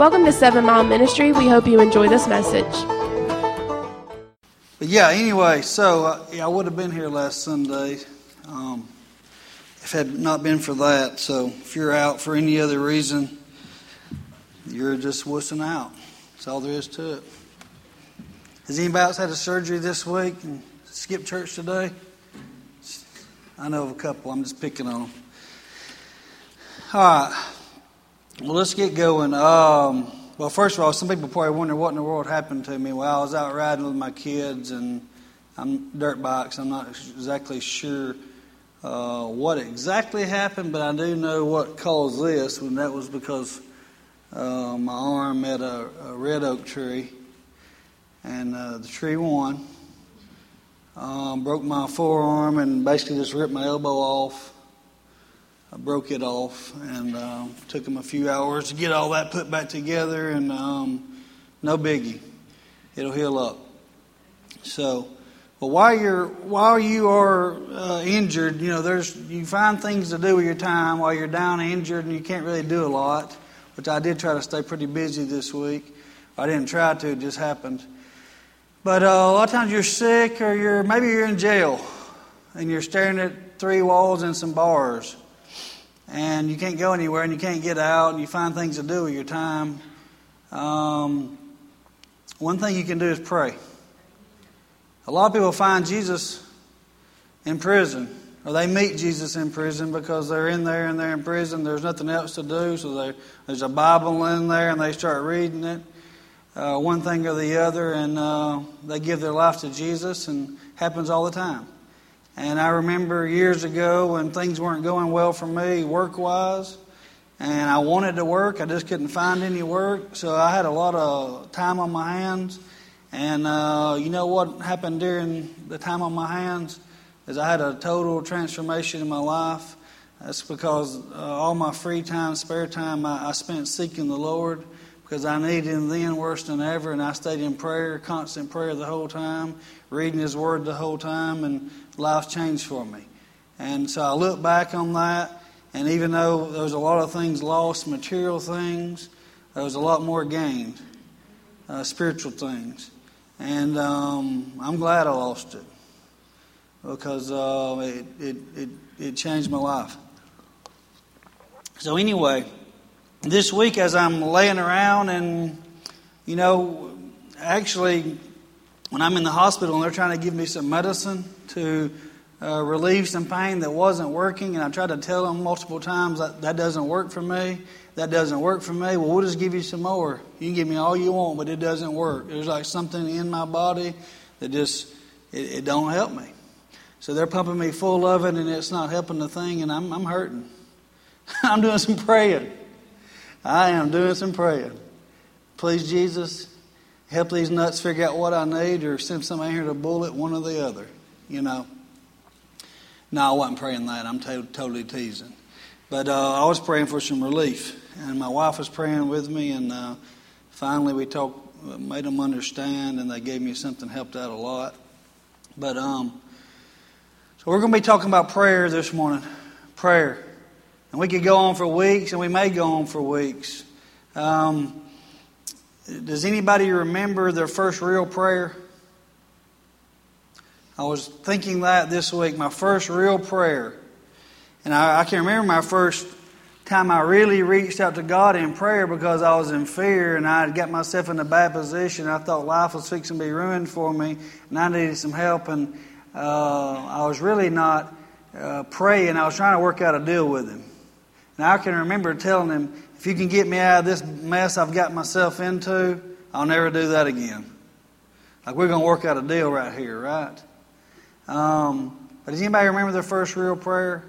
Welcome to Seven Mile Ministry. We hope you enjoy this message. Yeah, anyway, so uh, yeah, I would have been here last Sunday um, if it had not been for that. So if you're out for any other reason, you're just wussing out. That's all there is to it. Has anybody else had a surgery this week and skipped church today? I know of a couple. I'm just picking on them. All right. Well, let's get going. Um, well, first of all, some people probably wonder what in the world happened to me. Well, I was out riding with my kids and I'm dirt bikes. I'm not exactly sure uh, what exactly happened, but I do know what caused this, and that was because uh, my arm met a, a, red oak tree, and uh, the tree won. Um, broke my forearm and basically just ripped my elbow off. I broke it off, and uh, took them a few hours to get all that put back together, and um, no biggie. It'll heal up. So, while you're while you are uh, injured, you know, there's you find things to do with your time while you're down injured, and you can't really do a lot. Which I did try to stay pretty busy this week. I didn't try to; it just happened. But uh, a lot of times you're sick, or you're maybe you're in jail, and you're staring at three walls and some bars and you can't go anywhere and you can't get out and you find things to do with your time, um, one thing you can do is pray. A lot of people find Jesus in prison, or they meet Jesus in prison because they're in there and they're in prison. There's nothing else to do, so there's a Bible in there and they start reading it, uh, one thing or the other, and uh, they give their life to Jesus, and happens all the time. And I remember years ago when things weren't going well for me work wise, and I wanted to work, I just couldn't find any work, so I had a lot of time on my hands. And uh, you know what happened during the time on my hands? Is I had a total transformation in my life. That's because uh, all my free time, spare time, I, I spent seeking the Lord because I needed Him then worse than ever, and I stayed in prayer, constant prayer the whole time, reading His Word the whole time, and life changed for me. And so I look back on that, and even though there was a lot of things lost, material things, there was a lot more gained, uh, spiritual things. And um, I'm glad I lost it because uh, it, it, it, it changed my life. So, anyway, this week as I'm laying around and, you know, actually, when I'm in the hospital and they're trying to give me some medicine, to uh, relieve some pain that wasn't working. And I tried to tell them multiple times that that doesn't work for me. That doesn't work for me. Well, we'll just give you some more. You can give me all you want, but it doesn't work. There's like something in my body that just it, it don't help me. So they're pumping me full of it, and it's not helping the thing, and I'm, I'm hurting. I'm doing some praying. I am doing some praying. Please, Jesus, help these nuts figure out what I need, or send somebody here to bullet one or the other you know. No, I wasn't praying that. I'm t- totally teasing. But uh, I was praying for some relief. And my wife was praying with me, and uh, finally we talked, made them understand, and they gave me something helped out a lot. But um, so we're going to be talking about prayer this morning. Prayer. And we could go on for weeks, and we may go on for weeks. Um, does anybody remember their first real prayer? I was thinking that this week, my first real prayer. And I, I, can remember my first time I really reached out to God in prayer because I was in fear and I had got myself in a bad position. I thought life was fixing to be ruined for me and I needed some help. And uh, I was really not uh, praying, I was trying to work out a deal with Him. And I can remember telling Him, if you can get me out of this mess I've got myself into, I'll never do that again. Like we're going to work out a deal right here, right? Um, but does anybody remember their first real prayer?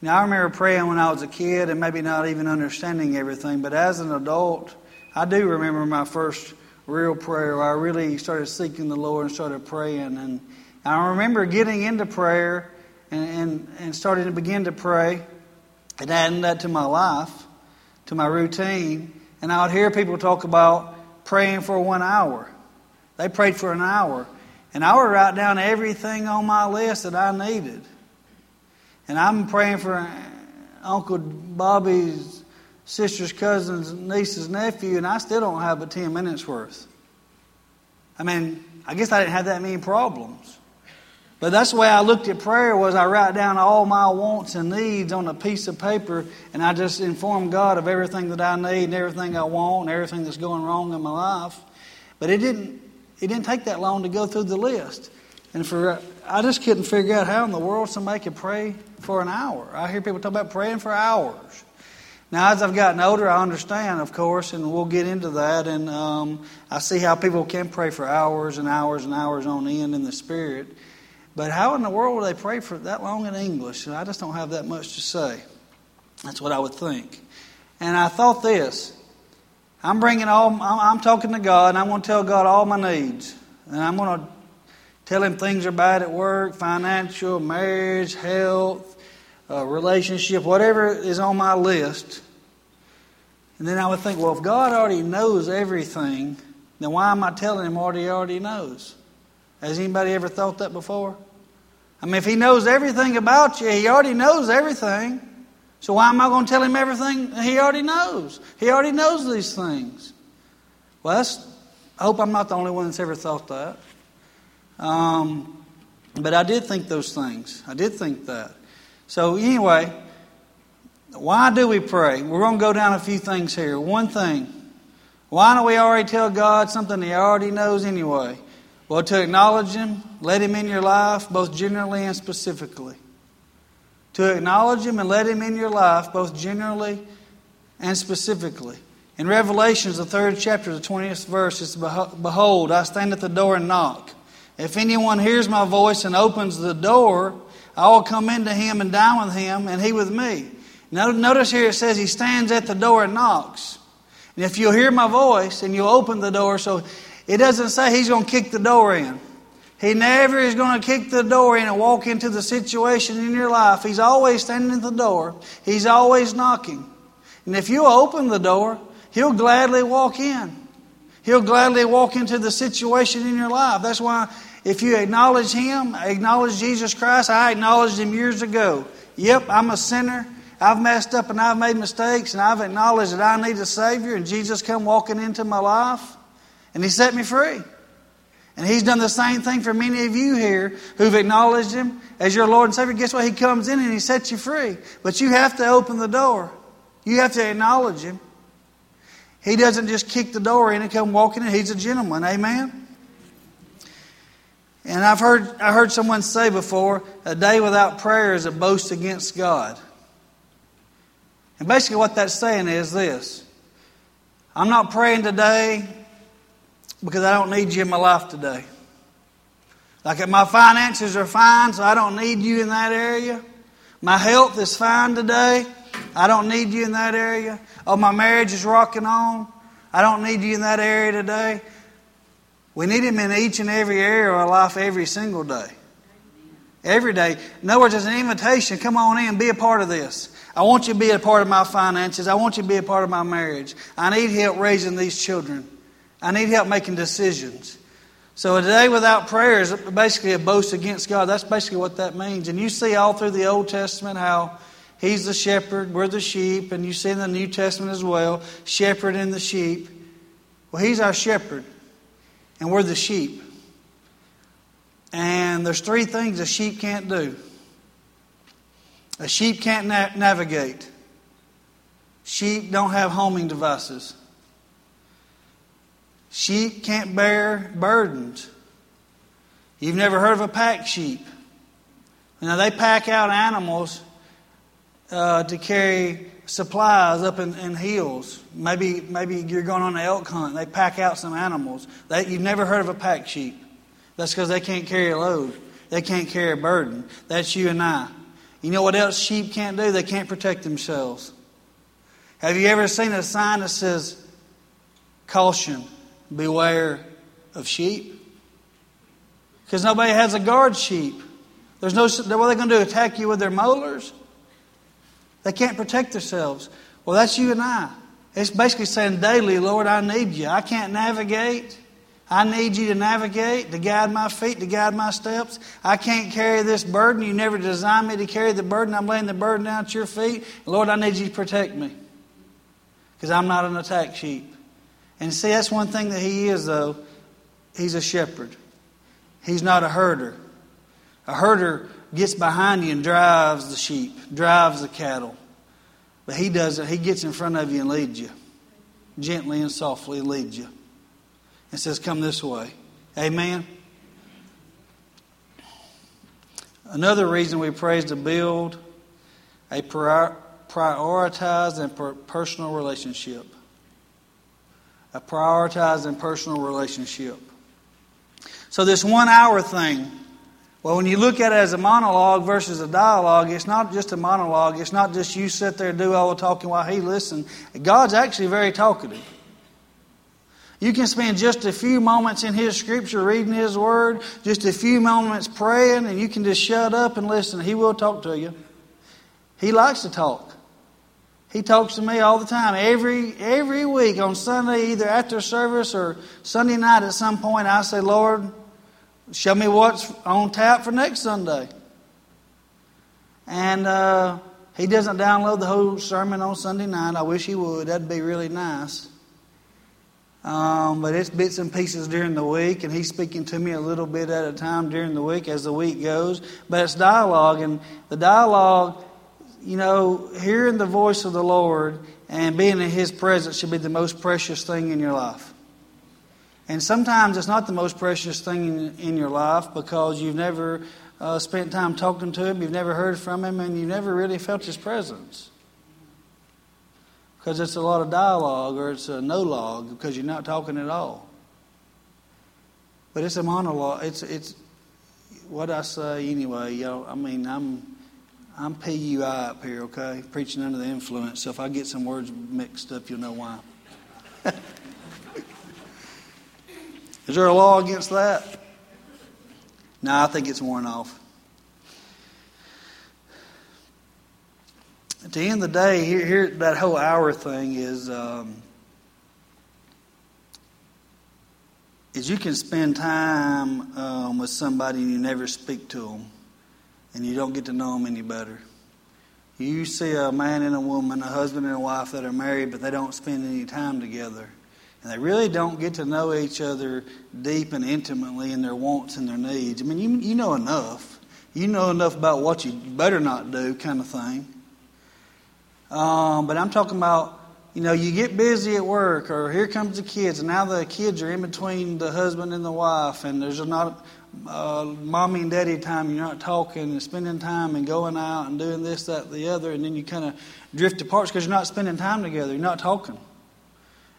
Now, I remember praying when I was a kid and maybe not even understanding everything, but as an adult, I do remember my first real prayer where I really started seeking the Lord and started praying. And I remember getting into prayer and, and, and starting to begin to pray and adding that to my life, to my routine. And I would hear people talk about praying for one hour. They prayed for an hour. And I would write down everything on my list that I needed. And I'm praying for Uncle Bobby's sister's cousin's niece's nephew, and I still don't have but 10 minutes worth. I mean, I guess I didn't have that many problems. But that's the way I looked at prayer was I write down all my wants and needs on a piece of paper and I just inform God of everything that I need and everything I want and everything that's going wrong in my life. But it didn't it didn't take that long to go through the list. And for I just couldn't figure out how in the world somebody could pray for an hour. I hear people talk about praying for hours. Now, as I've gotten older, I understand, of course, and we'll get into that. And um, I see how people can pray for hours and hours and hours on end in the Spirit. But how in the world would they pray for that long in English? And I just don't have that much to say. That's what I would think. And I thought this I'm bringing all, I'm talking to God, and I'm going to tell God all my needs. And I'm going to tell Him things are bad at work, financial, marriage, health, uh, relationship, whatever is on my list. And then I would think, well, if God already knows everything, then why am I telling Him what He already knows? Has anybody ever thought that before? I mean, if he knows everything about you, he already knows everything. So why am I going to tell him everything he already knows? He already knows these things. Well, I hope I'm not the only one that's ever thought that. Um, but I did think those things. I did think that. So, anyway, why do we pray? We're going to go down a few things here. One thing. Why don't we already tell God something He already knows anyway? Well, to acknowledge Him, let Him in your life, both generally and specifically. To acknowledge Him and let Him in your life, both generally and specifically. In Revelations, the third chapter, the 20th verse, it's Behold, I stand at the door and knock. If anyone hears my voice and opens the door, I will come into him and dine with him, and he with me. Notice here it says he stands at the door and knocks. And if you'll hear my voice and you'll open the door, so it doesn't say he's going to kick the door in. He never is going to kick the door in and walk into the situation in your life. He's always standing at the door. He's always knocking. And if you open the door, he'll gladly walk in. He'll gladly walk into the situation in your life. That's why if you acknowledge him, acknowledge Jesus Christ, I acknowledged him years ago. Yep, I'm a sinner. I've messed up and I've made mistakes and I've acknowledged that I need a Savior and Jesus come walking into my life. And He set me free. And He's done the same thing for many of you here who've acknowledged Him as your Lord and Savior. Guess what? He comes in and He sets you free. But you have to open the door, you have to acknowledge Him. He doesn't just kick the door in and come walking in. He's a gentleman. Amen? And I've heard, I heard someone say before, a day without prayer is a boast against God. And basically, what that's saying is this I'm not praying today because I don't need you in my life today. Like my finances are fine, so I don't need you in that area. My health is fine today. I don't need you in that area. Oh, my marriage is rocking on. I don't need you in that area today. We need Him in each and every area of our life every single day. Every day. In other words, it's an invitation. Come on in, be a part of this. I want you to be a part of my finances. I want you to be a part of my marriage. I need help raising these children. I need help making decisions. So a day without prayer is basically a boast against God. That's basically what that means. And you see all through the Old Testament how He's the shepherd, we're the sheep, and you see in the New Testament as well, shepherd and the sheep. Well, He's our shepherd, and we're the sheep. And there's three things a sheep can't do. A sheep can't na- navigate. Sheep don't have homing devices. Sheep can't bear burdens. You've never heard of a pack sheep. Now, they pack out animals uh, to carry supplies up in, in, hills. Maybe, maybe you're going on an elk hunt. They pack out some animals. They, you've never heard of a pack sheep. That's because they can't carry a load. They can't carry a burden. That's you and I. You know what else sheep can't do? They can't protect themselves. Have you ever seen a sign that says, caution, beware of sheep. Because nobody has a guard sheep. There's no, what are they going to do? Attack you with their molars? They can't protect themselves. Well, that's you and I. It's basically saying daily, Lord, I need you. I can't navigate. I need you to navigate, to guide my feet, to guide my steps. I can't carry this burden. You never designed me to carry the burden. I'm laying the burden down at your feet. Lord, I need you to protect me. because I'm not an attack sheep. And see, that's one thing that he is, though. He's a shepherd. He's not a herder. A herder gets behind you and drives the sheep, drives the cattle. But he doesn't. He gets in front of you and leads you. Gently and softly leads you. And says, Come this way. Amen. Another reason we pray is to build a prioritized and personal relationship. A prioritized and personal relationship. So, this one hour thing, well, when you look at it as a monologue versus a dialogue, it's not just a monologue. It's not just you sit there and do all the talking while he listens. God's actually very talkative. You can spend just a few moments in His Scripture reading His Word, just a few moments praying, and you can just shut up and listen. He will talk to you. He likes to talk. He talks to me all the time. Every every week on Sunday, either after service or Sunday night at some point, I say, Lord, show me what's on tap for next Sunday. And uh, he doesn't download the whole sermon on Sunday night. I wish he would. That'd be really nice. Um, but it's bits and pieces during the week, and he's speaking to me a little bit at a time during the week as the week goes. But it's dialogue, and the dialogue, you know, hearing the voice of the Lord and being in His presence should be the most precious thing in your life. And sometimes it's not the most precious thing in, in your life because you've never uh, spent time talking to Him, you've never heard from Him, and you've never really felt His presence because it's a lot of dialogue or it's a no log because you're not talking at all. But it's a monologue. It's it's what I say anyway. You know, I mean, I'm I'm PUI up here, okay, preaching under the influence. So if I get some words mixed up, you'll know why. Is there a law against that? No, I think it's worn off. at the end of the day, here, here that whole hour thing is um, is you can spend time um, with somebody and you never speak to them, and you don't get to know them any better. You see a man and a woman, a husband and a wife that are married, but they don't spend any time together. And they really don't get to know each other deep and intimately in their wants and their needs. I mean, you, you know enough. You know enough about what you better not do, kind of thing. Um, but I'm talking about, you know, you get busy at work, or here comes the kids, and now the kids are in between the husband and the wife, and there's not uh, mommy and daddy time. You're not talking and spending time and going out and doing this, that, the other, and then you kind of drift apart because you're not spending time together. You're not talking.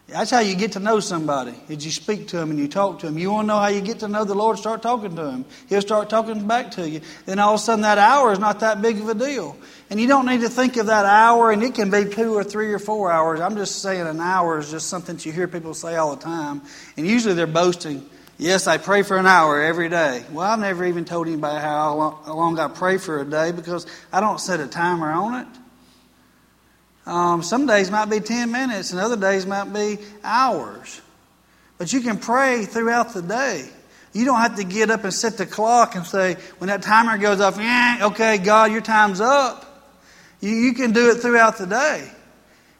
That's how you get to know somebody. Is you speak to them and you talk to them. You want to know how you get to know the Lord? Start talking to him. He'll start talking back to you. Then all of a sudden, that hour is not that big of a deal. And you don't need to think of that hour, and it can be two or three or four hours. I'm just saying an hour is just something that you hear people say all the time. And usually they're boasting, Yes, I pray for an hour every day. Well, I've never even told anybody how long, I pray for a day because I don't set a timer on it. Um, some days might be 10 minutes, and other days might be hours. But you can pray throughout the day. You don't have to get up and set the clock and say, when that timer goes off, eh, okay, God, your time's up. You, you can do it throughout the day.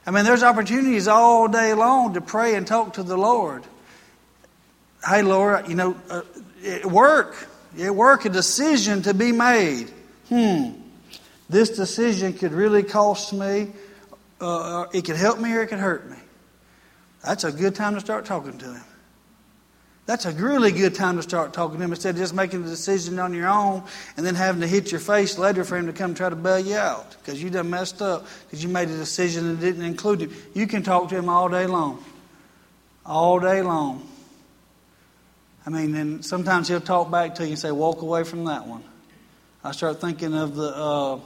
I mean, there's opportunities all day long to pray and talk to the Lord. Hey, Lord, you know, uh, at work, It work, a decision to be made. Hmm, this decision could really cost me uh, uh, it could help me or it could hurt me. That's a good time to start talking to him. That's a really good time to start talking to him instead of just making a decision on your own and then having to hit your face later for him to come try to bail you out because you done messed up because you made a decision that didn't include him. You can talk to him all day long. All day long. I mean, and sometimes he'll talk back to you and say, walk away from that one. I start thinking of the. Uh,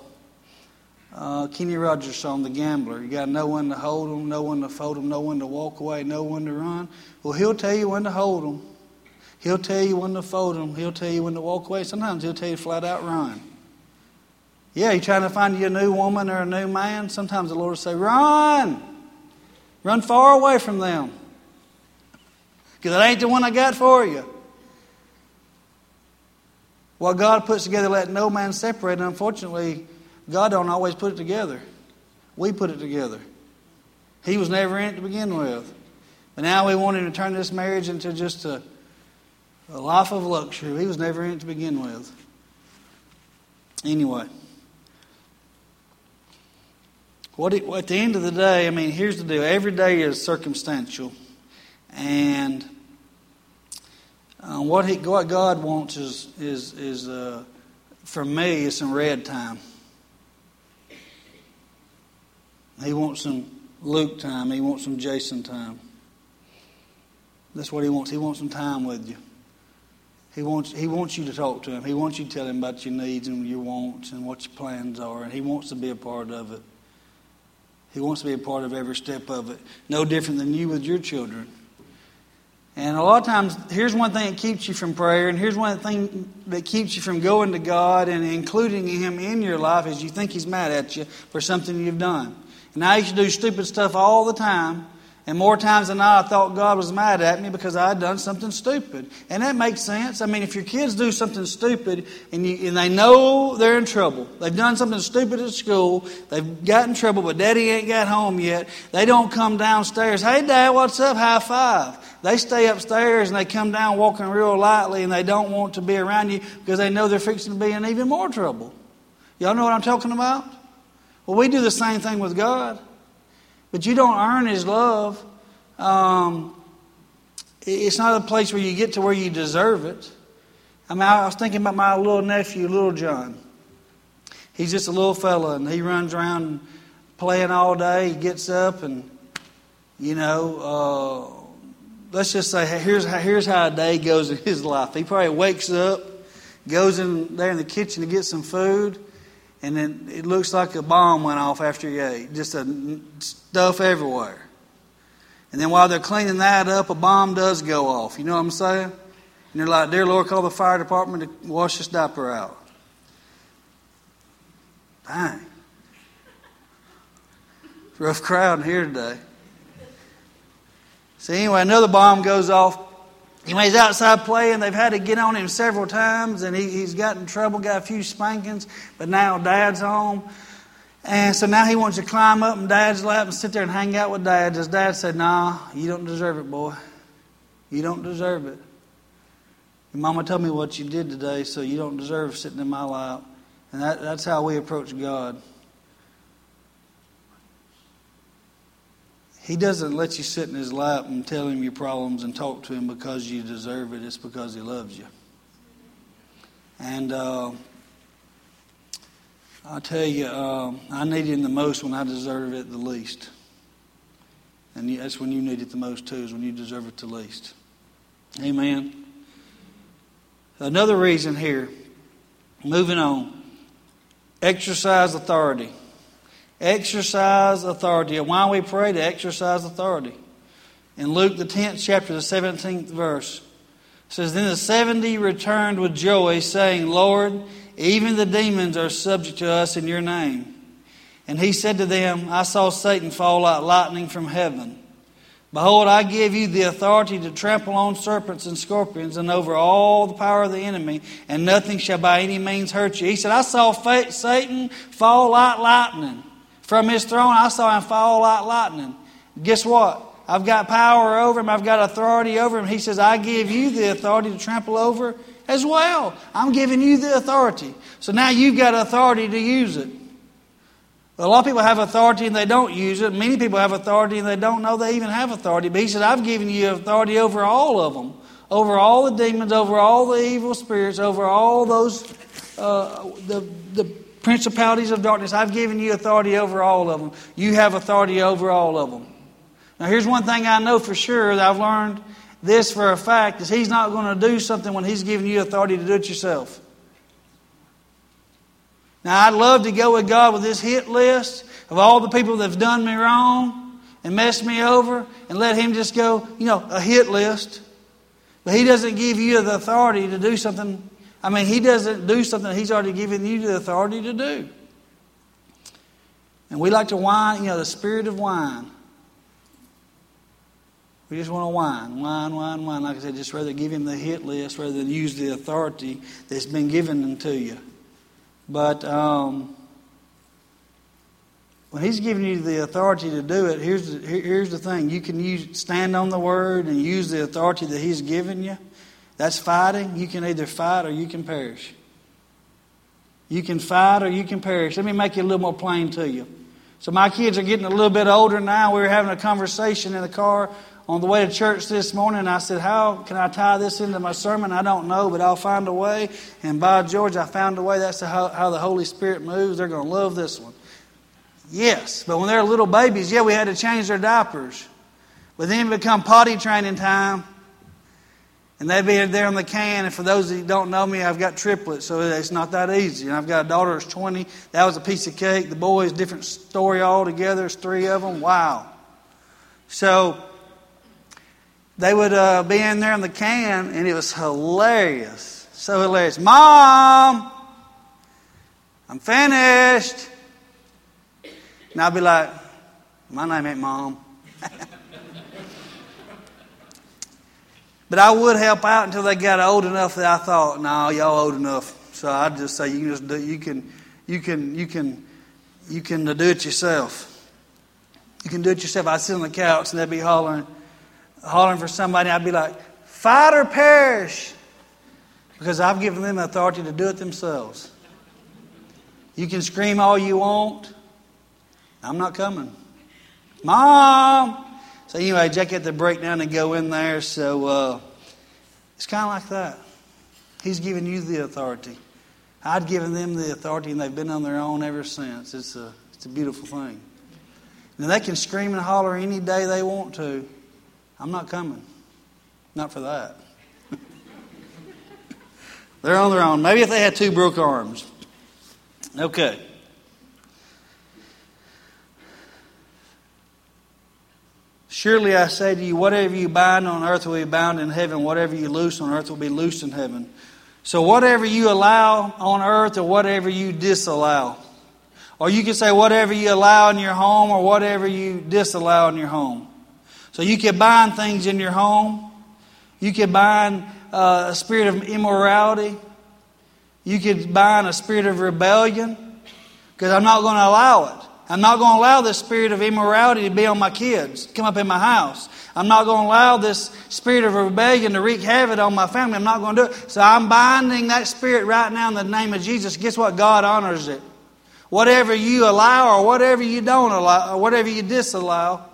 uh, Kenny Rogers song, The Gambler. You got no one to hold them, no one to fold them, no one to walk away, no one to run. Well, he'll tell you when to hold them. He'll tell you when to fold them. He'll tell you when to walk away. Sometimes he'll tell you flat out run. Yeah, you're trying to find you a new woman or a new man. Sometimes the Lord will say, run. Run far away from them. Because it ain't the one I got for you. What God puts together, let no man separate. And unfortunately, God don't always put it together. We put it together. He was never in it to begin with. But now we want him to turn this marriage into just a, a life of luxury. He was never in it to begin with. Anyway. What it, at the end of the day, I mean, here's the deal. Every day is circumstantial. And uh, what, he, what God wants is, is, is uh, for me, is some red time. He wants some Luke time. He wants some Jason time. That's what he wants. He wants some time with you. He wants, he wants you to talk to him. He wants you to tell him about your needs and your wants and what your plans are. And he wants to be a part of it. He wants to be a part of every step of it. No different than you with your children. And a lot of times, here's one thing that keeps you from prayer, and here's one thing that keeps you from going to God and including Him in your life is you think He's mad at you for something you've done. And I used to do stupid stuff all the time. And more times than not, I thought God was mad at me because I had done something stupid. And that makes sense. I mean, if your kids do something stupid and, you, and they know they're in trouble, they've done something stupid at school, they've got in trouble, but daddy ain't got home yet, they don't come downstairs, hey, dad, what's up? High five. They stay upstairs and they come down walking real lightly and they don't want to be around you because they know they're fixing to be in even more trouble. Y'all know what I'm talking about? Well, we do the same thing with God. But you don't earn His love. Um, it's not a place where you get to where you deserve it. I mean, I was thinking about my little nephew, Little John. He's just a little fella, and he runs around playing all day. He gets up, and you know, uh, let's just say here's here's how a day goes in his life. He probably wakes up, goes in there in the kitchen to get some food, and then it looks like a bomb went off after he ate. Just a, stuff everywhere. And then while they're cleaning that up, a bomb does go off. You know what I'm saying? And they're like, Dear Lord, call the fire department to wash this diaper out. Dang. Rough crowd here today. So anyway, another bomb goes off. He's outside playing. They've had to get on him several times, and he, he's got in trouble, got a few spankings, but now dad's home. And so now he wants to climb up in dad's lap and sit there and hang out with dad. His dad said, Nah, you don't deserve it, boy. You don't deserve it. Your mama told me what you did today, so you don't deserve sitting in my lap. And that, that's how we approach God. He doesn't let you sit in his lap and tell him your problems and talk to him because you deserve it. It's because he loves you. And uh, I tell you, uh, I need him the most when I deserve it the least. And that's when you need it the most too, is when you deserve it the least. Amen. Another reason here, moving on, exercise authority. Exercise authority. And why we pray to exercise authority. In Luke, the 10th chapter, the 17th verse, says, Then the 70 returned with joy, saying, Lord, even the demons are subject to us in your name. And he said to them, I saw Satan fall like lightning from heaven. Behold, I give you the authority to trample on serpents and scorpions and over all the power of the enemy, and nothing shall by any means hurt you. He said, I saw Satan fall like lightning. From his throne, I saw him fall like lightning. Guess what? I've got power over him. I've got authority over him. He says, I give you the authority to trample over as well. I'm giving you the authority. So now you've got authority to use it. A lot of people have authority and they don't use it. Many people have authority and they don't know they even have authority. But he said, I've given you authority over all of them, over all the demons, over all the evil spirits, over all those, uh, the, the principalities of darkness. I've given you authority over all of them. You have authority over all of them. Now, here's one thing I know for sure that I've learned this for a fact is He's not going to do something when He's giving you authority to do it yourself. Now, I'd love to go with God with this hit list of all the people that have done me wrong and messed me over and let Him just go, you know, a hit list. But He doesn't give you the authority to do something I mean, he doesn't do something he's already given you the authority to do. And we like to whine, you know, the spirit of wine. We just want to whine, whine, whine, whine. Like I said, just rather give him the hit list rather than use the authority that's been given to you. But um, When He's giving you the authority to do it, here's the, here's the thing. You can use, stand on the Word and use the authority that He's given you. That's fighting. You can either fight or you can perish. You can fight or you can perish. Let me make it a little more plain to you. So my kids are getting a little bit older now. We were having a conversation in the car on the way to church this morning. I said, How can I tie this into my sermon? I don't know, but I'll find a way. And by George, I found a way. That's how, the Holy Spirit moves. They're going to love this one. Yes, but when they're little babies, yeah, we had to change their diapers. But then it become potty training time. And they'd be in there on the can. And for those that don't know me, I've got triplets, so it's not that easy. And I've got a daughter who's 20. That was a piece of cake. The boys, different story altogether. There's three of them. Wow. So they would uh, be in there in the can, and it was hilarious. So hilarious. Mom, I'm finished. And I'd be like, my name ain't Mom. but I would help out until they got old enough that I thought, no, y'all old enough. So I'd just say, you can just do, you can, you can, you can, you can do it yourself. You can do it yourself. I'd sit on the couch and they'd be hollering, hollering for somebody. I'd be like, fight or perish. Because I've given them authority to do it themselves. You can scream all you want. I'm not coming. Mom! So anyway, Jack had to break down and go in there. So uh, it's kind of like that. He's given you the authority. I'd given them the authority, and they've been on their own ever since. It's a, it's a beautiful thing. And they can scream and holler any day they want to. I'm not coming. Not for that. They're on their own. Maybe if they had two broke arms. Okay. Surely I say to you, whatever you bind on earth will be bound in heaven, whatever you loose on earth will be loosed in heaven. So, whatever you allow on earth or whatever you disallow. Or you can say whatever you allow in your home or whatever you disallow in your home. So, you can bind things in your home. You can bind uh, a spirit of immorality. You could bind a spirit of rebellion. Because I'm not going to allow it. I'm not going to allow this spirit of immorality to be on my kids, come up in my house. I'm not going to allow this spirit of rebellion to wreak havoc on my family. I'm not going to do it. So I'm binding that spirit right now in the name of Jesus. Guess what? God honors it. Whatever you allow or whatever you don't allow or whatever you disallow,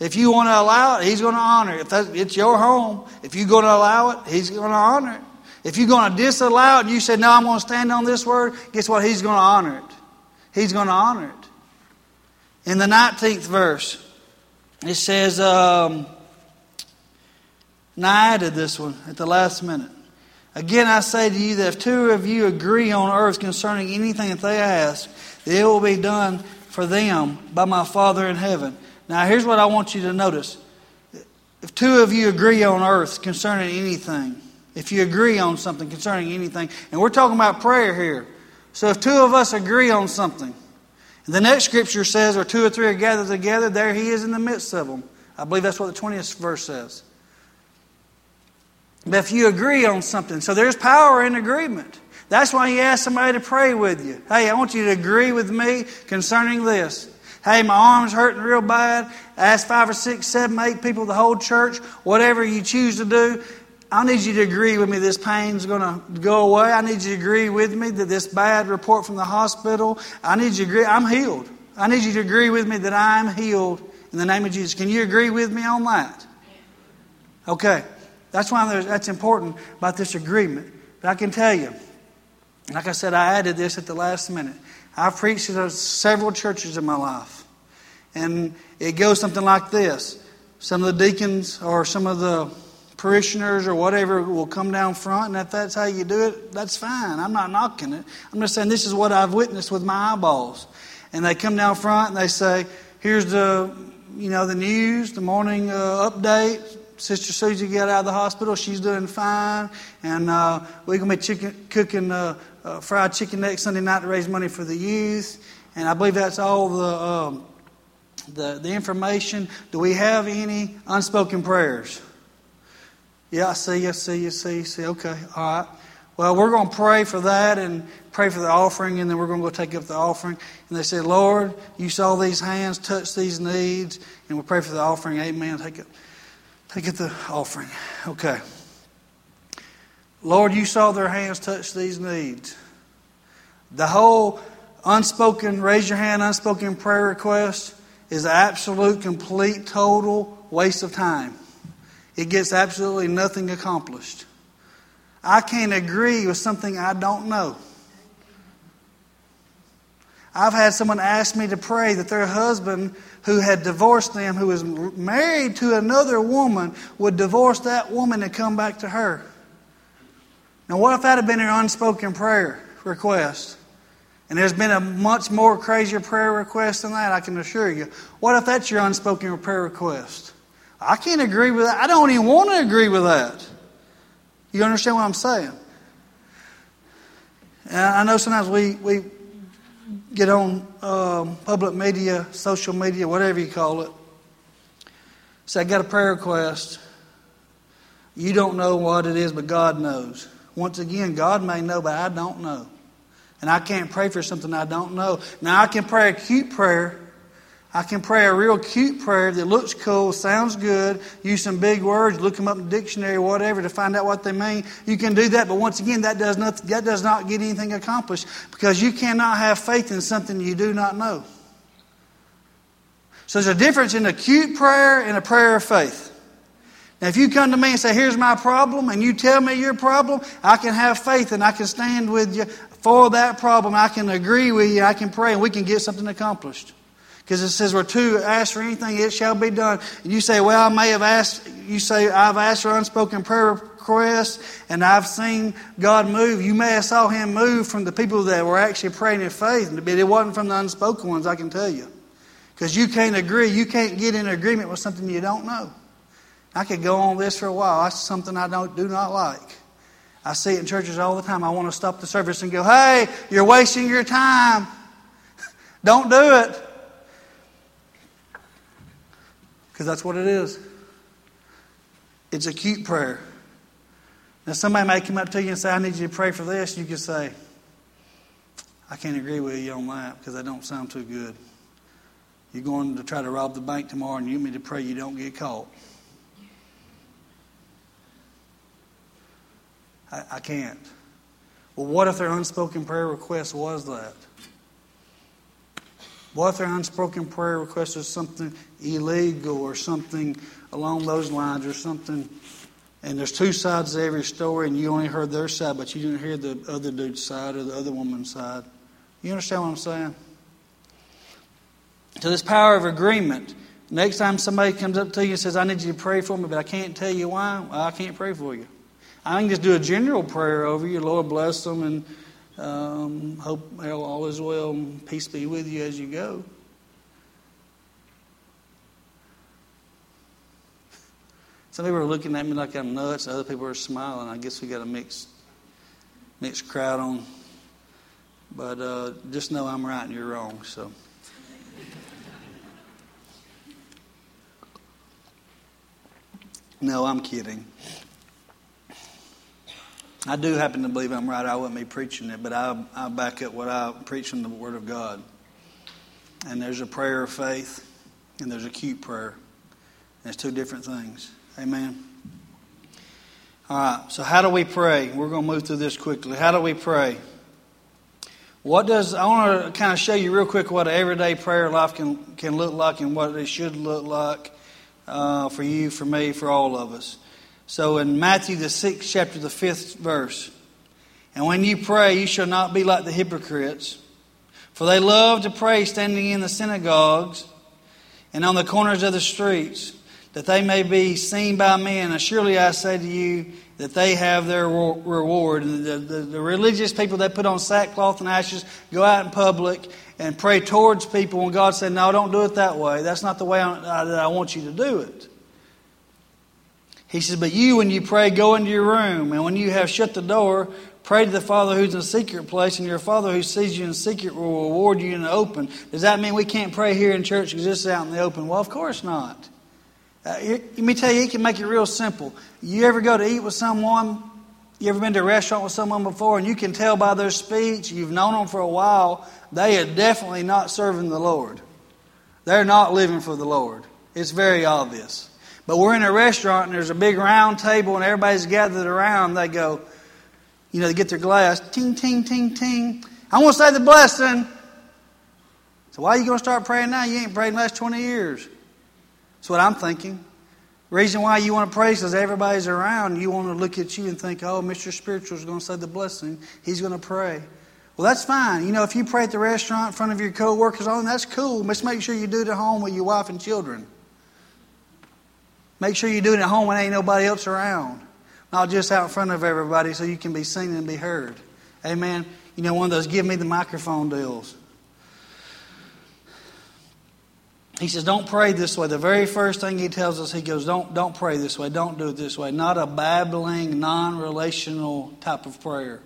if you want to allow it, He's going to honor it. If it's your home, if you're going to allow it, He's going to honor it. If you're going to disallow it and you say, No, I'm going to stand on this word, guess what? He's going to honor it. He's going to honor it. In the 19th verse, it says, um, now I added this one at the last minute. Again, I say to you that if two of you agree on earth concerning anything that they ask, it will be done for them by my Father in heaven. Now, here's what I want you to notice. If two of you agree on earth concerning anything, if you agree on something concerning anything, and we're talking about prayer here. So if two of us agree on something, and the next scripture says, or two or three are gathered together, there he is in the midst of them. I believe that's what the 20th verse says. But if you agree on something, so there's power in agreement. That's why he asked somebody to pray with you. Hey, I want you to agree with me concerning this. Hey, my arm's hurting real bad. Ask five or six, seven, eight people, the whole church, whatever you choose to do. I need you to agree with me this pain's going to go away. I need you to agree with me that this bad report from the hospital, I need you to agree, I'm healed. I need you to agree with me that I'm healed in the name of Jesus. Can you agree with me on that? Okay. That's why that's important about this agreement. But I can tell you, like I said, I added this at the last minute. I've preached at several churches in my life. And it goes something like this. Some of the deacons or some of the parishioners or whatever will come down front, and if that's how you do it, that's fine. I'm not knocking it. I'm just saying this is what I've witnessed with my eyeballs. And they come down front and they say, "Here's the, you know, the news, the morning uh, update. Sister Susie got out of the hospital. She's doing fine, and uh, we're gonna be chicken, cooking uh, uh, fried chicken next Sunday night to raise money for the youth. And I believe that's all the." Um, the, the information. Do we have any unspoken prayers? Yeah, I see, I see, I see, I see. Okay, all right. Well, we're going to pray for that and pray for the offering, and then we're going to go take up the offering. And they said, Lord, you saw these hands, touch these needs, and we'll pray for the offering. Amen. Take it, take it the offering. Okay. Lord, you saw their hands touch these needs. The whole unspoken, raise your hand, unspoken prayer request is absolute, complete, total waste of time. It gets absolutely nothing accomplished. I can't agree with something I don't know. I've had someone ask me to pray that their husband, who had divorced them, who was married to another woman, would divorce that woman and come back to her. Now, what if that had been an unspoken prayer request? And there's been a much more crazier prayer request than that, I can assure you. What if that's your unspoken prayer request? I can't agree with that. I don't even want to agree with that. You understand what I'm saying? And I know sometimes we, we get on um, public media, social media, whatever you call it. Say, I got a prayer request. You don't know what it is, but God knows. Once again, God may know, but I don't know. And I can't pray for something I don't know. Now, I can pray a cute prayer I can pray a real cute prayer that looks cool, sounds good, use some big words, look them up in the dictionary or whatever to find out what they mean. You can do that, but once again, that does not, that does not get anything accomplished because you cannot have faith in something you do not know. So there's a difference in a cute prayer and a prayer of faith. Now, if you come to me and say, Here's my problem, and you tell me your problem, I can have faith and I can stand with you for that problem. I can agree with you, I can pray, and we can get something accomplished. Because it says, where two ask for anything, it shall be done. And you say, well, I may have asked, you say, I've asked for unspoken prayer requests, and I've seen God move. You may have saw Him move from the people that were actually praying in faith, but it wasn't from the unspoken ones, I can tell you. Because you can't agree, you can't get in agreement with something you don't know. I could go on this for a while. That's something I don't, do not like. I see it in churches all the time. I want to stop the service and go, hey, you're wasting your time. don't do it. Because that's what it is. It's a cute prayer. Now, somebody may come up to you and say, I need you to pray for this. You can say, I can't agree with you on that because that don't sound too good. You're going to try to rob the bank tomorrow and you need me to pray you don't get caught. I, I can't. Well, what if their unspoken prayer request was that? What if their unspoken prayer request is something illegal or something along those lines or something, and there's two sides to every story and you only heard their side, but you didn't hear the other dude's side or the other woman's side? You understand what I'm saying? To this power of agreement. Next time somebody comes up to you and says, I need you to pray for me, but I can't tell you why, well, I can't pray for you. I can just do a general prayer over you. Lord bless them and um, hope all is well peace be with you as you go. Some people are looking at me like I'm nuts. Other people are smiling. I guess we got a mixed, mixed crowd on. But uh, just know I'm right and you're wrong. So. No, I'm kidding. I do happen to believe I'm right. I wouldn't be preaching it, but I, I back up what I preach from the Word of God. And there's a prayer of faith, and there's a cute prayer. There's two different things. Amen. All right, so how do we pray? We're going to move through this quickly. How do we pray? What does I want to kind of show you real quick what an everyday prayer life can can look like and what it should look like uh, for you, for me, for all of us. So in Matthew, the sixth chapter, the fifth verse, and when you pray, you shall not be like the hypocrites, for they love to pray standing in the synagogues and on the corners of the streets, that they may be seen by men. And surely I say to you that they have their reward. And the, the, the religious people that put on sackcloth and ashes go out in public and pray towards people, and God said, No, don't do it that way. That's not the way I, that I want you to do it. He says, But you, when you pray, go into your room, and when you have shut the door, pray to the Father who's in a secret place, and your Father who sees you in secret will reward you in the open. Does that mean we can't pray here in church because this is out in the open? Well, of course not. Uh, let me tell you, he can make it real simple. You ever go to eat with someone You ever been to a restaurant with someone before and you can tell by their speech, you've known them for a while, they are definitely not serving the Lord. They're not living for the Lord. It's very obvious. But we're in a restaurant and there's a big round table and everybody's gathered around. They go, you know, they get their glass, ting, ting, ting, ting. I want to say the blessing. So why are you going to start praying now? You ain't prayed in the last 20 years. That's what I'm thinking. Reason why you want to pray is because everybody's around. You want to look at you and think, oh, Mr. Spiritual is going to say the blessing. He's going to pray. Well, that's fine. You know, if you pray at the restaurant in front of your coworkers, on that's cool. Just make sure you do it at home with your wife and children. Make sure you do it at home when ain't nobody else around, not just out in front of everybody, so you can be seen and be heard. Amen. You know, one of those give me the microphone deals. He says, Don't pray this way. The very first thing he tells us, he goes, Don't, don't pray this way. Don't do it this way. Not a babbling, non relational type of prayer.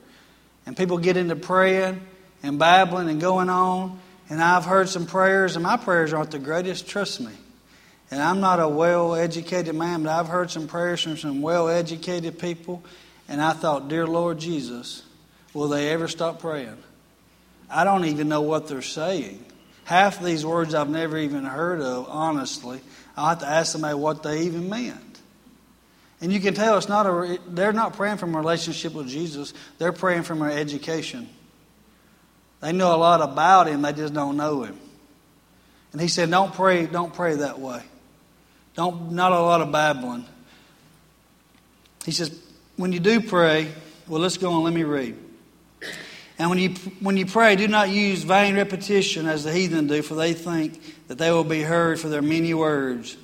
And people get into praying and babbling and going on. And I've heard some prayers, and my prayers aren't the greatest, trust me. And I'm not a well educated man, but I've heard some prayers from some well educated people. And I thought, Dear Lord Jesus, will they ever stop praying? I don't even know what they're saying. Half these words I've never even heard of, honestly. I'll have to ask somebody what they even meant. And you can tell it's not a, they're not praying from a relationship with Jesus, they're praying from an education. They know a lot about him, they just don't know him. And he said, Don't pray, don't pray that way. Don't not a lot of babbling. He says, when you do pray, well let's go on, let me read. And when you when you pray, do not use vain repetition as the heathen do, for they think that they will be heard for their many words.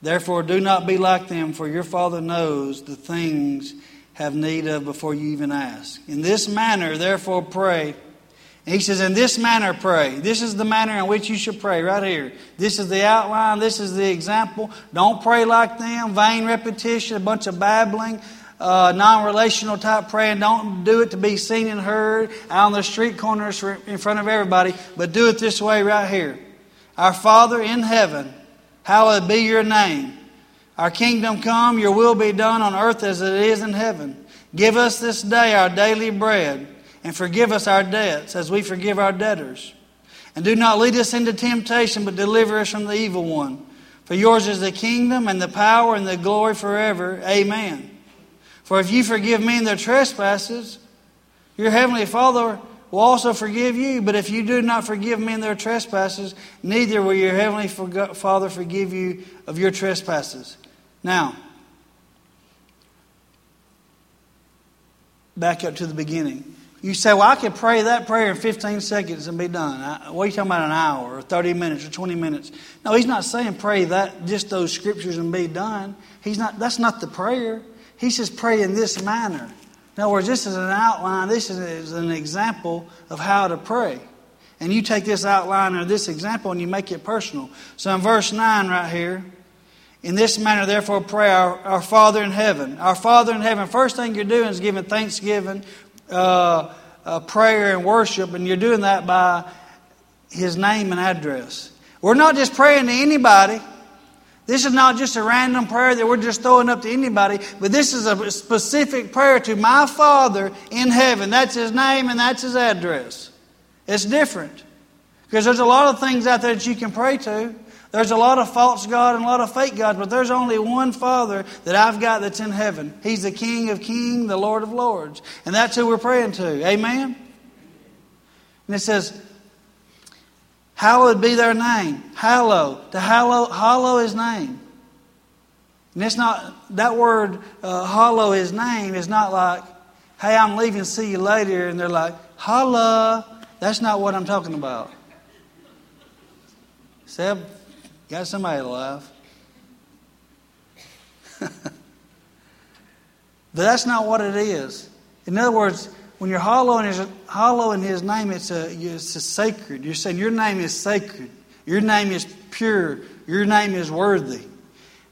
Therefore, do not be like them, for your Father knows the things have need of before you even ask. In this manner, therefore, pray. And he says, In this manner, pray. This is the manner in which you should pray, right here. This is the outline. This is the example. Don't pray like them, vain repetition, a bunch of babbling, uh, non relational type praying. Don't do it to be seen and heard out on the street corners in front of everybody, but do it this way right here. Our Father in heaven Hallowed be your name. Our kingdom come, your will be done on earth as it is in heaven. Give us this day our daily bread, and forgive us our debts as we forgive our debtors. And do not lead us into temptation, but deliver us from the evil one. For yours is the kingdom and the power and the glory forever. Amen. For if you forgive men their trespasses, your heavenly Father will also forgive you. But if you do not forgive men their trespasses, neither will your heavenly Father forgive you of your trespasses. Now, back up to the beginning. You say, well, I can pray that prayer in 15 seconds and be done. What are you talking about, an hour or 30 minutes or 20 minutes? No, he's not saying pray that, just those scriptures and be done. He's not, that's not the prayer. He says pray in this manner. In other words, this is an outline, this is an example of how to pray. And you take this outline or this example and you make it personal. So in verse 9 right here, in this manner, therefore, pray our, our Father in heaven. Our Father in heaven, first thing you're doing is giving thanksgiving, uh, uh, prayer, and worship, and you're doing that by His name and address. We're not just praying to anybody. This is not just a random prayer that we're just throwing up to anybody, but this is a specific prayer to my Father in heaven. That's His name and that's His address. It's different. Because there's a lot of things out there that you can pray to. There's a lot of false God and a lot of fake gods, but there's only one Father that I've got that's in heaven. He's the King of kings, the Lord of lords. And that's who we're praying to. Amen? And it says, Hallowed be their name. Hallow. To hallow, hallow his name. And it's not, that word, uh, hallow his name, is not like, hey, I'm leaving, see you later. And they're like, holla. That's not what I'm talking about. Seb, got somebody to laugh. but that's not what it is. In other words, when you're hallowing his, hallowing his name, it's a, it's a sacred. You're saying your name is sacred. Your name is pure. Your name is worthy.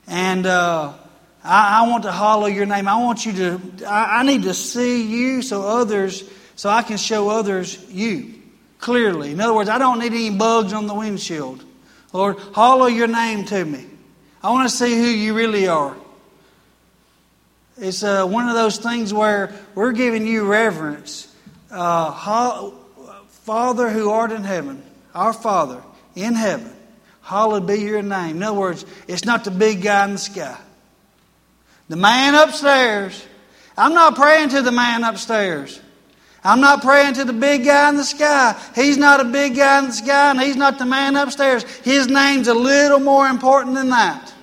And uh, I, I, want to hallow your name. I want you to, I, I need to see you so others, so I can show others you clearly. In other words, I don't need any bugs on the windshield. Lord, hallow your name to me. I want to see who you really are. It's uh, one of those things where we're giving you reverence. Uh, Father who art in heaven, our Father in heaven, hallowed be your name. In other words, it's not the big guy in the sky. The man upstairs. I'm not praying to the man upstairs. I'm not praying to the big guy in the sky. He's not a big guy in the sky, and he's not the man upstairs. His name's a little more important than that.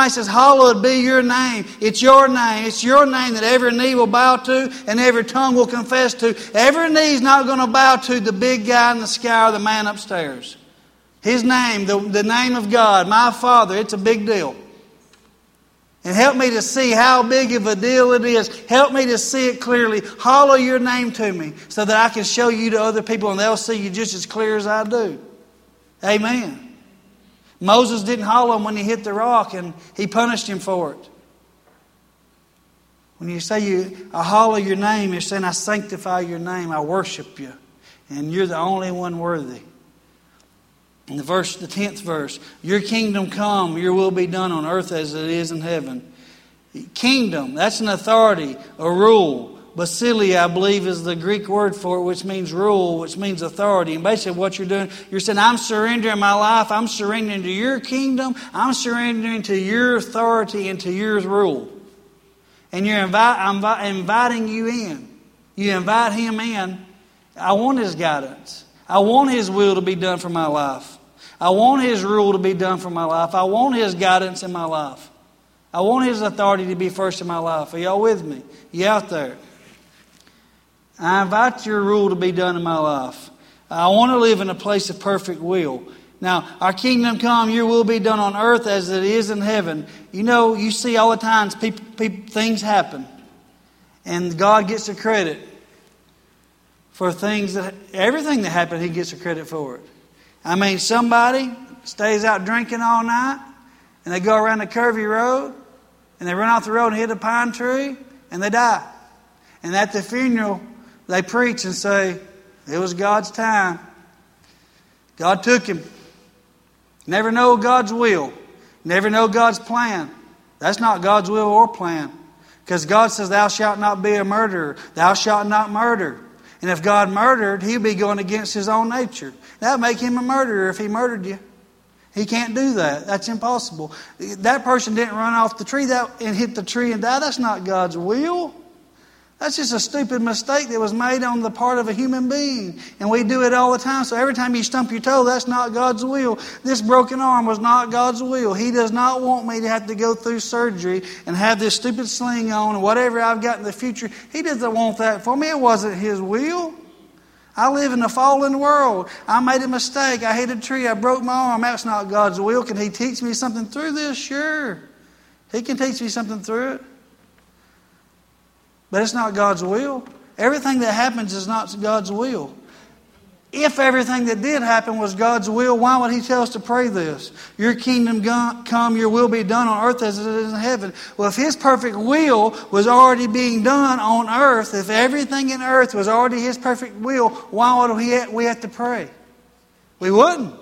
He says, Hallowed be your name. It's your name. It's your name that every knee will bow to and every tongue will confess to. Every knee's not going to bow to the big guy in the sky or the man upstairs. His name, the, the name of God, my Father, it's a big deal. And help me to see how big of a deal it is. Help me to see it clearly. Hollow your name to me so that I can show you to other people and they'll see you just as clear as I do. Amen. Moses didn't hollow him when he hit the rock, and he punished him for it. When you say you, I hollow your name, you're saying I sanctify your name, I worship you, and you're the only one worthy. The verse, the tenth verse, your kingdom come, your will be done on earth as it is in heaven. Kingdom, that's an authority, a rule. Basileia, I believe, is the Greek word for it, which means rule, which means authority. And basically, what you're doing, you're saying, I'm surrendering my life. I'm surrendering to your kingdom. I'm surrendering to your authority and to your rule. And you're invite, I'm inviting you in. You invite him in. I want his guidance. I want his will to be done for my life. I want his rule to be done for my life. I want his guidance in my life. I want his authority to be first in my life. Are y'all with me? You out there? I invite your rule to be done in my life. I want to live in a place of perfect will. Now, our kingdom come, your will be done on earth as it is in heaven. You know, you see all the times people, people, things happen, and God gets the credit for things that, everything that happened, He gets the credit for it. I mean, somebody stays out drinking all night, and they go around the curvy road, and they run off the road and hit a pine tree, and they die. And at the funeral, they preach and say, it was God's time. God took him. Never know God's will. Never know God's plan. That's not God's will or plan. Because God says, Thou shalt not be a murderer. Thou shalt not murder. And if God murdered, he'd be going against his own nature. That would make him a murderer if he murdered you. He can't do that. That's impossible. That person didn't run off the tree and hit the tree and die. That's not God's will. That's just a stupid mistake that was made on the part of a human being. And we do it all the time. So every time you stump your toe, that's not God's will. This broken arm was not God's will. He does not want me to have to go through surgery and have this stupid sling on and whatever I've got in the future. He doesn't want that for me. It wasn't His will. I live in a fallen world. I made a mistake. I hit a tree. I broke my arm. That's not God's will. Can He teach me something through this? Sure. He can teach me something through it. But it's not God's will. Everything that happens is not God's will. If everything that did happen was God's will, why would He tell us to pray this? Your kingdom come, your will be done on earth as it is in heaven. Well, if His perfect will was already being done on earth, if everything in earth was already His perfect will, why would we have to pray? We wouldn't,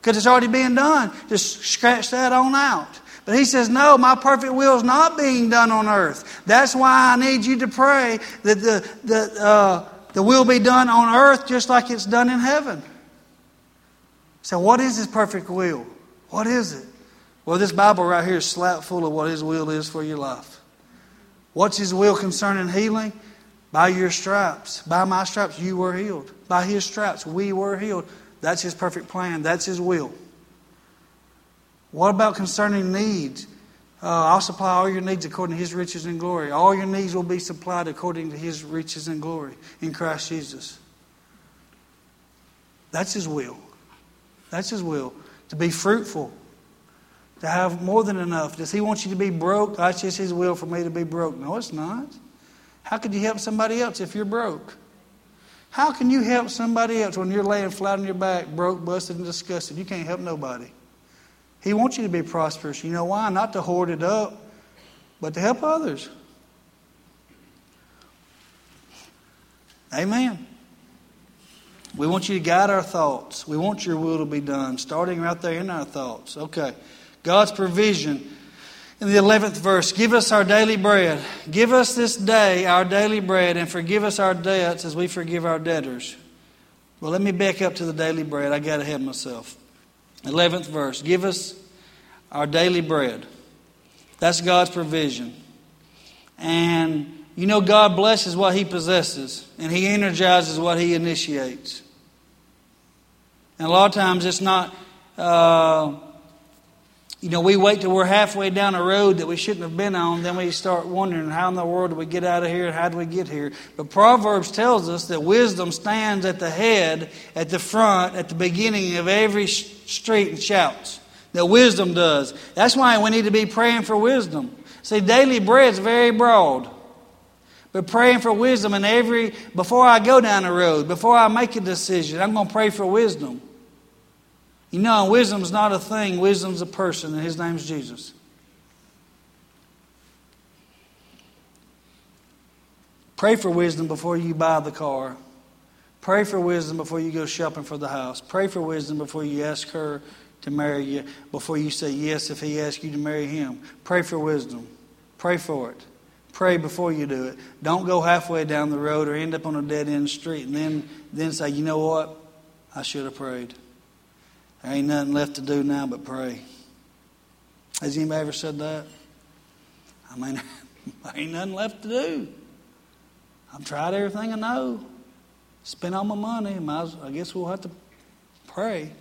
because it's already being done. Just scratch that on out. But he says, No, my perfect will is not being done on earth. That's why I need you to pray that the, the, uh, the will be done on earth just like it's done in heaven. So, what is his perfect will? What is it? Well, this Bible right here is slap full of what his will is for your life. What's his will concerning healing? By your stripes, by my stripes, you were healed. By his stripes, we were healed. That's his perfect plan. That's his will. What about concerning needs? Uh, I'll supply all your needs according to his riches and glory. All your needs will be supplied according to his riches and glory in Christ Jesus. That's his will. That's his will. To be fruitful, to have more than enough. Does he want you to be broke? That's just his will for me to be broke. No, it's not. How could you help somebody else if you're broke? How can you help somebody else when you're laying flat on your back, broke, busted, and disgusted? You can't help nobody. He wants you to be prosperous. You know why? Not to hoard it up, but to help others. Amen. We want you to guide our thoughts. We want your will to be done, starting right there in our thoughts. Okay. God's provision. In the 11th verse, give us our daily bread. Give us this day our daily bread and forgive us our debts as we forgive our debtors. Well, let me back up to the daily bread. I got ahead of myself. 11th verse, give us our daily bread. That's God's provision. And you know, God blesses what He possesses, and He energizes what He initiates. And a lot of times it's not. Uh, you know, we wait till we're halfway down a road that we shouldn't have been on, then we start wondering how in the world do we get out of here and how do we get here. But Proverbs tells us that wisdom stands at the head, at the front, at the beginning of every street and shouts. That wisdom does. That's why we need to be praying for wisdom. See, daily bread is very broad. But praying for wisdom in every, before I go down the road, before I make a decision, I'm going to pray for wisdom. You know, wisdom's not a thing, wisdom's a person, and his name's Jesus. Pray for wisdom before you buy the car. Pray for wisdom before you go shopping for the house. Pray for wisdom before you ask her to marry you, before you say yes if he asks you to marry him. Pray for wisdom. Pray for it. Pray before you do it. Don't go halfway down the road or end up on a dead end street and then, then say, you know what? I should have prayed. There ain't nothing left to do now but pray. Has anybody ever said that? I mean, ain't nothing left to do. I've tried everything I know. Spent all my money. I guess we'll have to pray.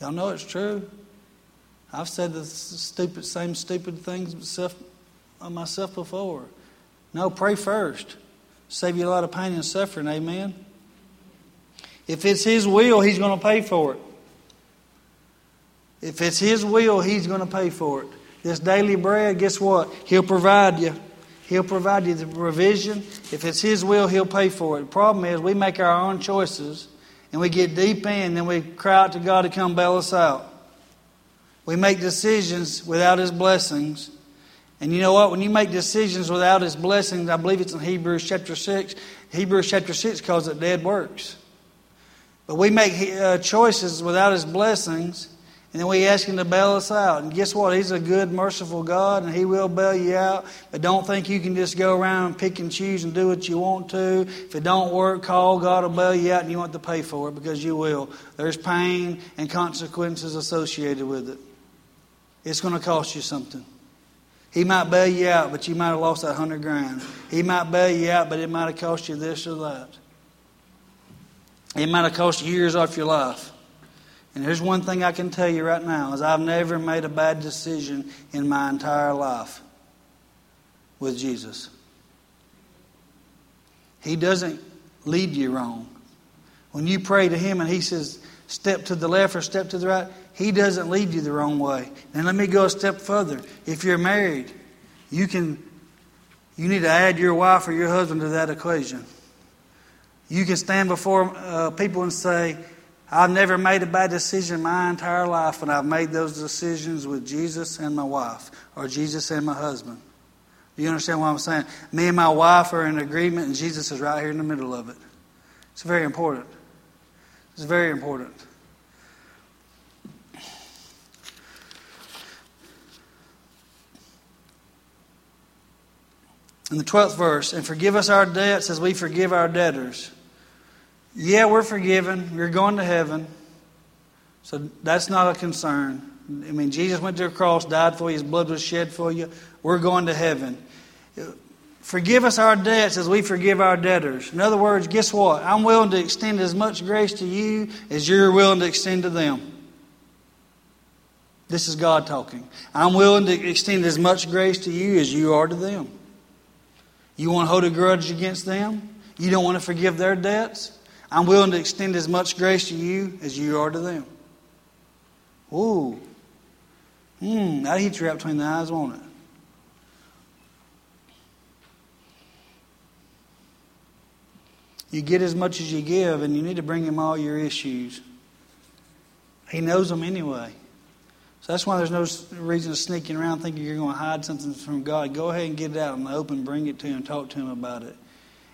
Y'all know it's true. I've said the stupid, same stupid things myself, myself before. No, pray first. Save you a lot of pain and suffering. Amen. If it's His will, He's going to pay for it. If it's His will, He's going to pay for it. This daily bread, guess what? He'll provide you. He'll provide you the provision. If it's His will, He'll pay for it. The problem is we make our own choices and we get deep in then we cry out to God to come bail us out. We make decisions without His blessings. And you know what? When you make decisions without His blessings, I believe it's in Hebrews chapter 6. Hebrews chapter 6 calls it dead works. But we make uh, choices without His blessings, and then we ask Him to bail us out. And guess what? He's a good, merciful God, and He will bail you out. But don't think you can just go around and pick and choose and do what you want to. If it don't work, call God will bail you out, and you want to pay for it because you will. There's pain and consequences associated with it. It's going to cost you something. He might bail you out, but you might have lost that hundred grand. He might bail you out, but it might have cost you this or that. It might have cost years off your life. And here's one thing I can tell you right now is I've never made a bad decision in my entire life with Jesus. He doesn't lead you wrong. When you pray to him and he says, step to the left or step to the right, he doesn't lead you the wrong way. And let me go a step further. If you're married, you can you need to add your wife or your husband to that equation. You can stand before uh, people and say, I've never made a bad decision in my entire life, and I've made those decisions with Jesus and my wife, or Jesus and my husband. You understand what I'm saying? Me and my wife are in agreement, and Jesus is right here in the middle of it. It's very important. It's very important. In the 12th verse, and forgive us our debts as we forgive our debtors. Yeah, we're forgiven. We're going to heaven. So that's not a concern. I mean, Jesus went to the cross, died for you, his blood was shed for you. We're going to heaven. Forgive us our debts as we forgive our debtors. In other words, guess what? I'm willing to extend as much grace to you as you're willing to extend to them. This is God talking. I'm willing to extend as much grace to you as you are to them. You want to hold a grudge against them? You don't want to forgive their debts? I'm willing to extend as much grace to you as you are to them. Ooh. Hmm, that hit you right between the eyes, won't it? You get as much as you give, and you need to bring him all your issues. He knows them anyway. So that's why there's no reason to sneaking around thinking you're going to hide something from God. Go ahead and get it out in the open, bring it to him, talk to him about it.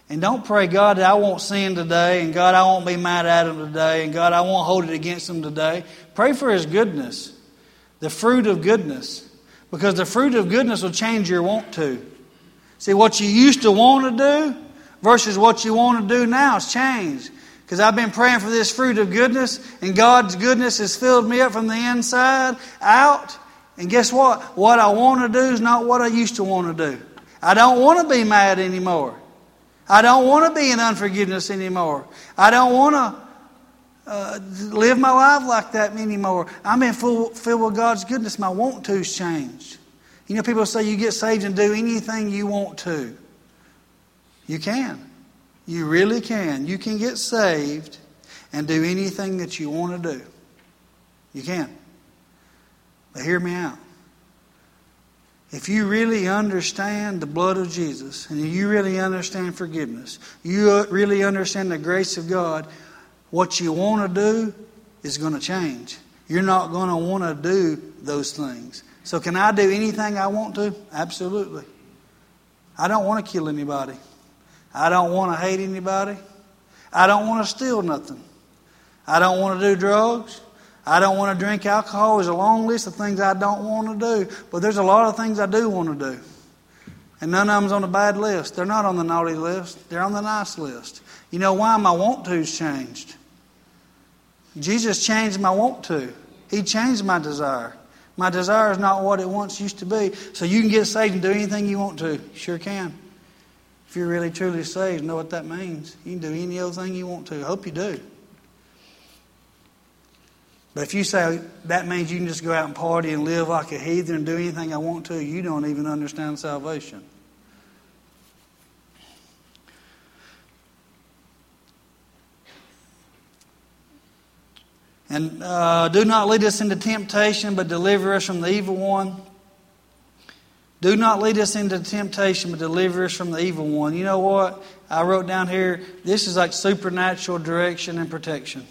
And don't pray, God, I won't sin today, and God, I won't be mad at him today, and God, I won't hold it against him today. Pray for his goodness. The fruit of goodness. Because the fruit of goodness will change your want to. See, what you used to want to do versus what you want to do now has changed. Because I've been praying for this fruit of goodness, and God's goodness has filled me up from the inside out. And guess what? What I want to do is not what I used to want to do. I don't want to be mad anymore. I don't want to be in unforgiveness anymore. I don't want to uh, live my life like that anymore. I'm in full, filled with God's goodness. My want to's changed. You know, people say you get saved and do anything you want to. You can. You really can. You can get saved and do anything that you want to do. You can. But hear me out. If you really understand the blood of Jesus and you really understand forgiveness, you uh, really understand the grace of God, what you want to do is going to change. You're not going to want to do those things. So, can I do anything I want to? Absolutely. I don't want to kill anybody. I don't want to hate anybody. I don't want to steal nothing. I don't want to do drugs. I don't want to drink alcohol. There's a long list of things I don't want to do, but there's a lot of things I do want to do. And none of them's on the bad list. They're not on the naughty list. They're on the nice list. You know why my want to's changed? Jesus changed my want to. He changed my desire. My desire is not what it once used to be. So you can get saved and do anything you want to. Sure can. If you're really truly saved, know what that means. You can do any other thing you want to. I hope you do. But if you say that means you can just go out and party and live like a heathen and do anything I want to, you don't even understand salvation. And uh, do not lead us into temptation, but deliver us from the evil one. Do not lead us into temptation, but deliver us from the evil one. You know what? I wrote down here this is like supernatural direction and protection.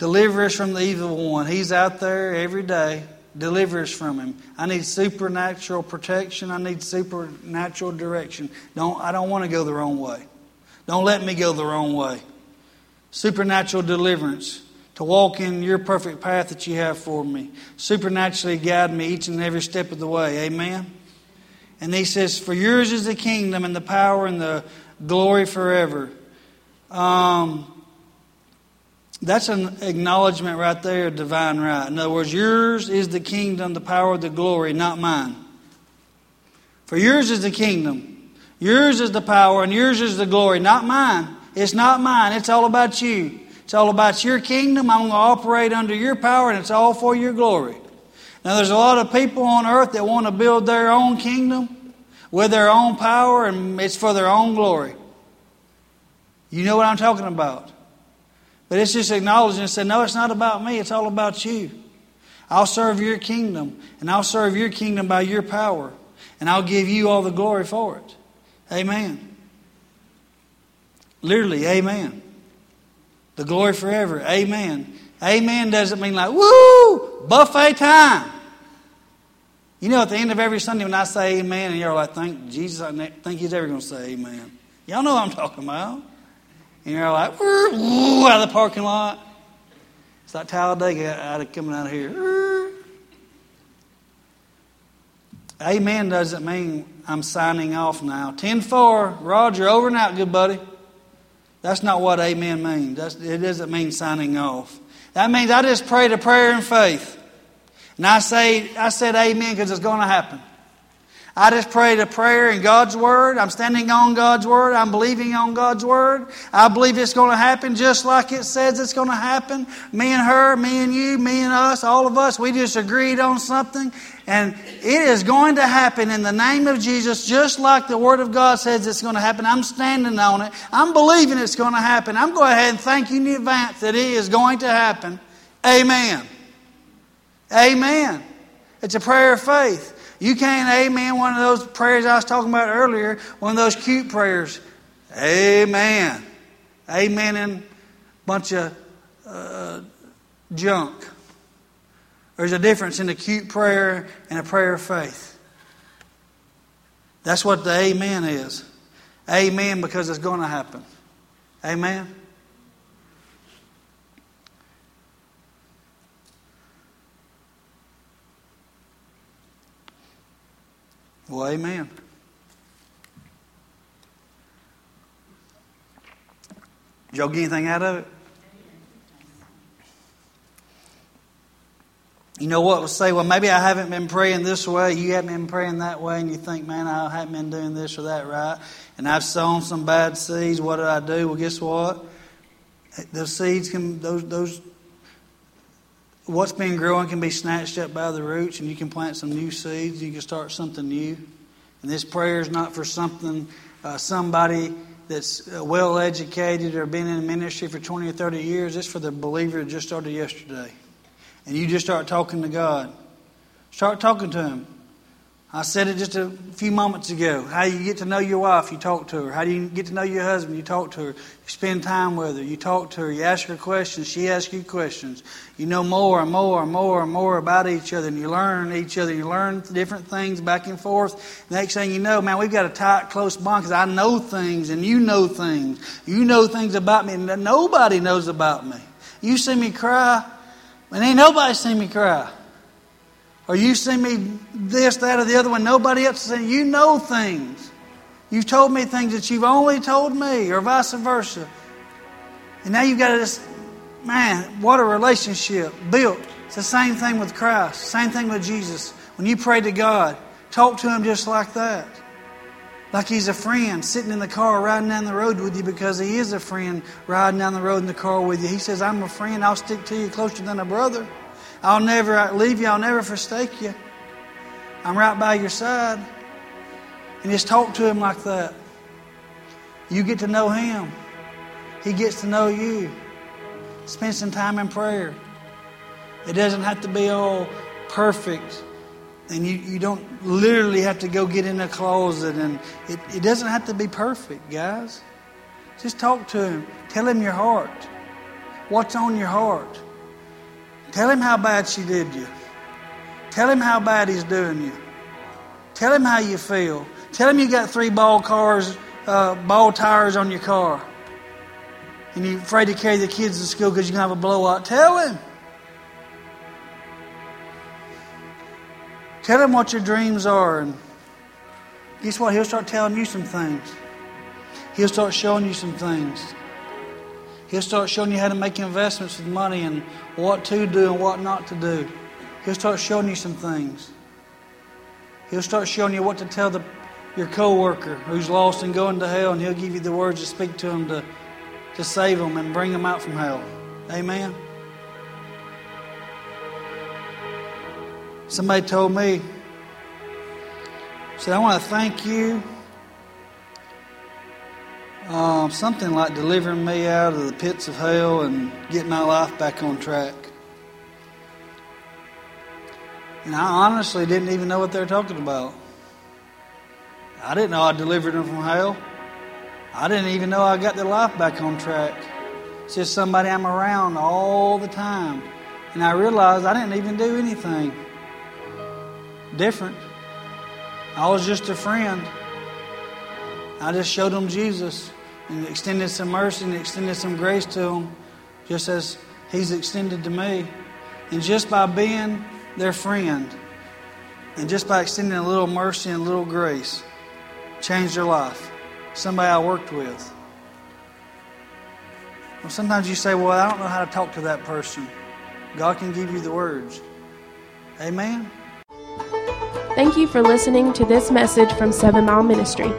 Deliver us from the evil one. He's out there every day. Deliver us from him. I need supernatural protection. I need supernatural direction. Don't, I don't want to go the wrong way. Don't let me go the wrong way. Supernatural deliverance to walk in your perfect path that you have for me. Supernaturally guide me each and every step of the way. Amen. And he says, For yours is the kingdom and the power and the glory forever. Um, that's an acknowledgement right there divine right. In other words, yours is the kingdom, the power, the glory, not mine. For yours is the kingdom, yours is the power, and yours is the glory, not mine. It's not mine, it's all about you. It's all about your kingdom. I'm going to operate under your power, and it's all for your glory. Now, there's a lot of people on earth that want to build their own kingdom with their own power, and it's for their own glory. You know what I'm talking about. But it's just acknowledging and saying, no, it's not about me, it's all about you. I'll serve your kingdom, and I'll serve your kingdom by your power, and I'll give you all the glory for it. Amen. Literally, amen. The glory forever. Amen. Amen doesn't mean like, woo, buffet time. You know, at the end of every Sunday when I say amen, and you're like, thank Jesus, I think he's ever going to say amen. Y'all know what I'm talking about. And you're like, woo, out of the parking lot. It's like Talladega out of coming out of here. Amen doesn't mean I'm signing off now. 10 4, Roger, over and out, good buddy. That's not what amen means. That's, it doesn't mean signing off. That means I just prayed a prayer in faith. And I say, I said amen because it's going to happen. I just prayed a prayer in God's Word. I'm standing on God's Word. I'm believing on God's Word. I believe it's going to happen just like it says it's going to happen. Me and her, me and you, me and us, all of us, we just agreed on something. And it is going to happen in the name of Jesus, just like the Word of God says it's going to happen. I'm standing on it. I'm believing it's going to happen. I'm going ahead and thank you in advance that it is going to happen. Amen. Amen. It's a prayer of faith. You can't amen one of those prayers I was talking about earlier, one of those cute prayers. Amen. Amen and bunch of uh, junk. There's a difference in a cute prayer and a prayer of faith. That's what the amen is. Amen because it's going to happen. Amen. Well, amen. Did y'all get anything out of it? You know what? We'll say, well, maybe I haven't been praying this way, you haven't been praying that way, and you think, man, I haven't been doing this or that right, and I've sown some bad seeds. What did I do? Well, guess what? Those seeds can, those, those, what's been growing can be snatched up by the roots, and you can plant some new seeds. You can start something new. And this prayer is not for something, uh, somebody that's uh, well educated or been in ministry for 20 or 30 years. It's for the believer that just started yesterday and you just start talking to God. Start talking to Him. I said it just a few moments ago. How you get to know your wife, you talk to her. How do you get to know your husband, you talk to her. You spend time with her, you talk to her, you ask her questions, she asks you questions. You know more and more and more and more about each other, and you learn each other. You learn different things back and forth. Next thing you know, man, we've got a tight, close bond because I know things and you know things. You know things about me that nobody knows about me. You see me cry, and ain't nobody seen me cry. Or you seen me this, that, or the other one. Nobody else is saying, You know things. You've told me things that you've only told me, or vice versa. And now you've got this, man, what a relationship built. It's the same thing with Christ, same thing with Jesus. When you pray to God, talk to Him just like that. Like he's a friend sitting in the car riding down the road with you because he is a friend riding down the road in the car with you. He says, I'm a friend. I'll stick to you closer than a brother. I'll never leave you. I'll never forsake you. I'm right by your side. And just talk to him like that. You get to know him, he gets to know you. Spend some time in prayer. It doesn't have to be all perfect and you, you don't literally have to go get in a closet and it, it doesn't have to be perfect guys just talk to him tell him your heart what's on your heart tell him how bad she did you tell him how bad he's doing you tell him how you feel tell him you got three ball cars uh, ball tires on your car and you're afraid to carry the kids to school because you're to have a blowout tell him Tell him what your dreams are, and guess what? He'll start telling you some things. He'll start showing you some things. He'll start showing you how to make investments with money and what to do and what not to do. He'll start showing you some things. He'll start showing you what to tell the, your coworker who's lost and going to hell, and he'll give you the words to speak to him to, to save them and bring them out from hell. Amen. Somebody told me, said, I want to thank you. Um, something like delivering me out of the pits of hell and getting my life back on track. And I honestly didn't even know what they were talking about. I didn't know I delivered them from hell. I didn't even know I got their life back on track. It's just somebody I'm around all the time. And I realized I didn't even do anything different. I was just a friend. I just showed them Jesus and extended some mercy and extended some grace to them, just as He's extended to me. And just by being their friend, and just by extending a little mercy and a little grace, changed their life. Somebody I worked with. Well, sometimes you say, Well, I don't know how to talk to that person. God can give you the words. Amen. Thank you for listening to this message from Seven Mile Ministry.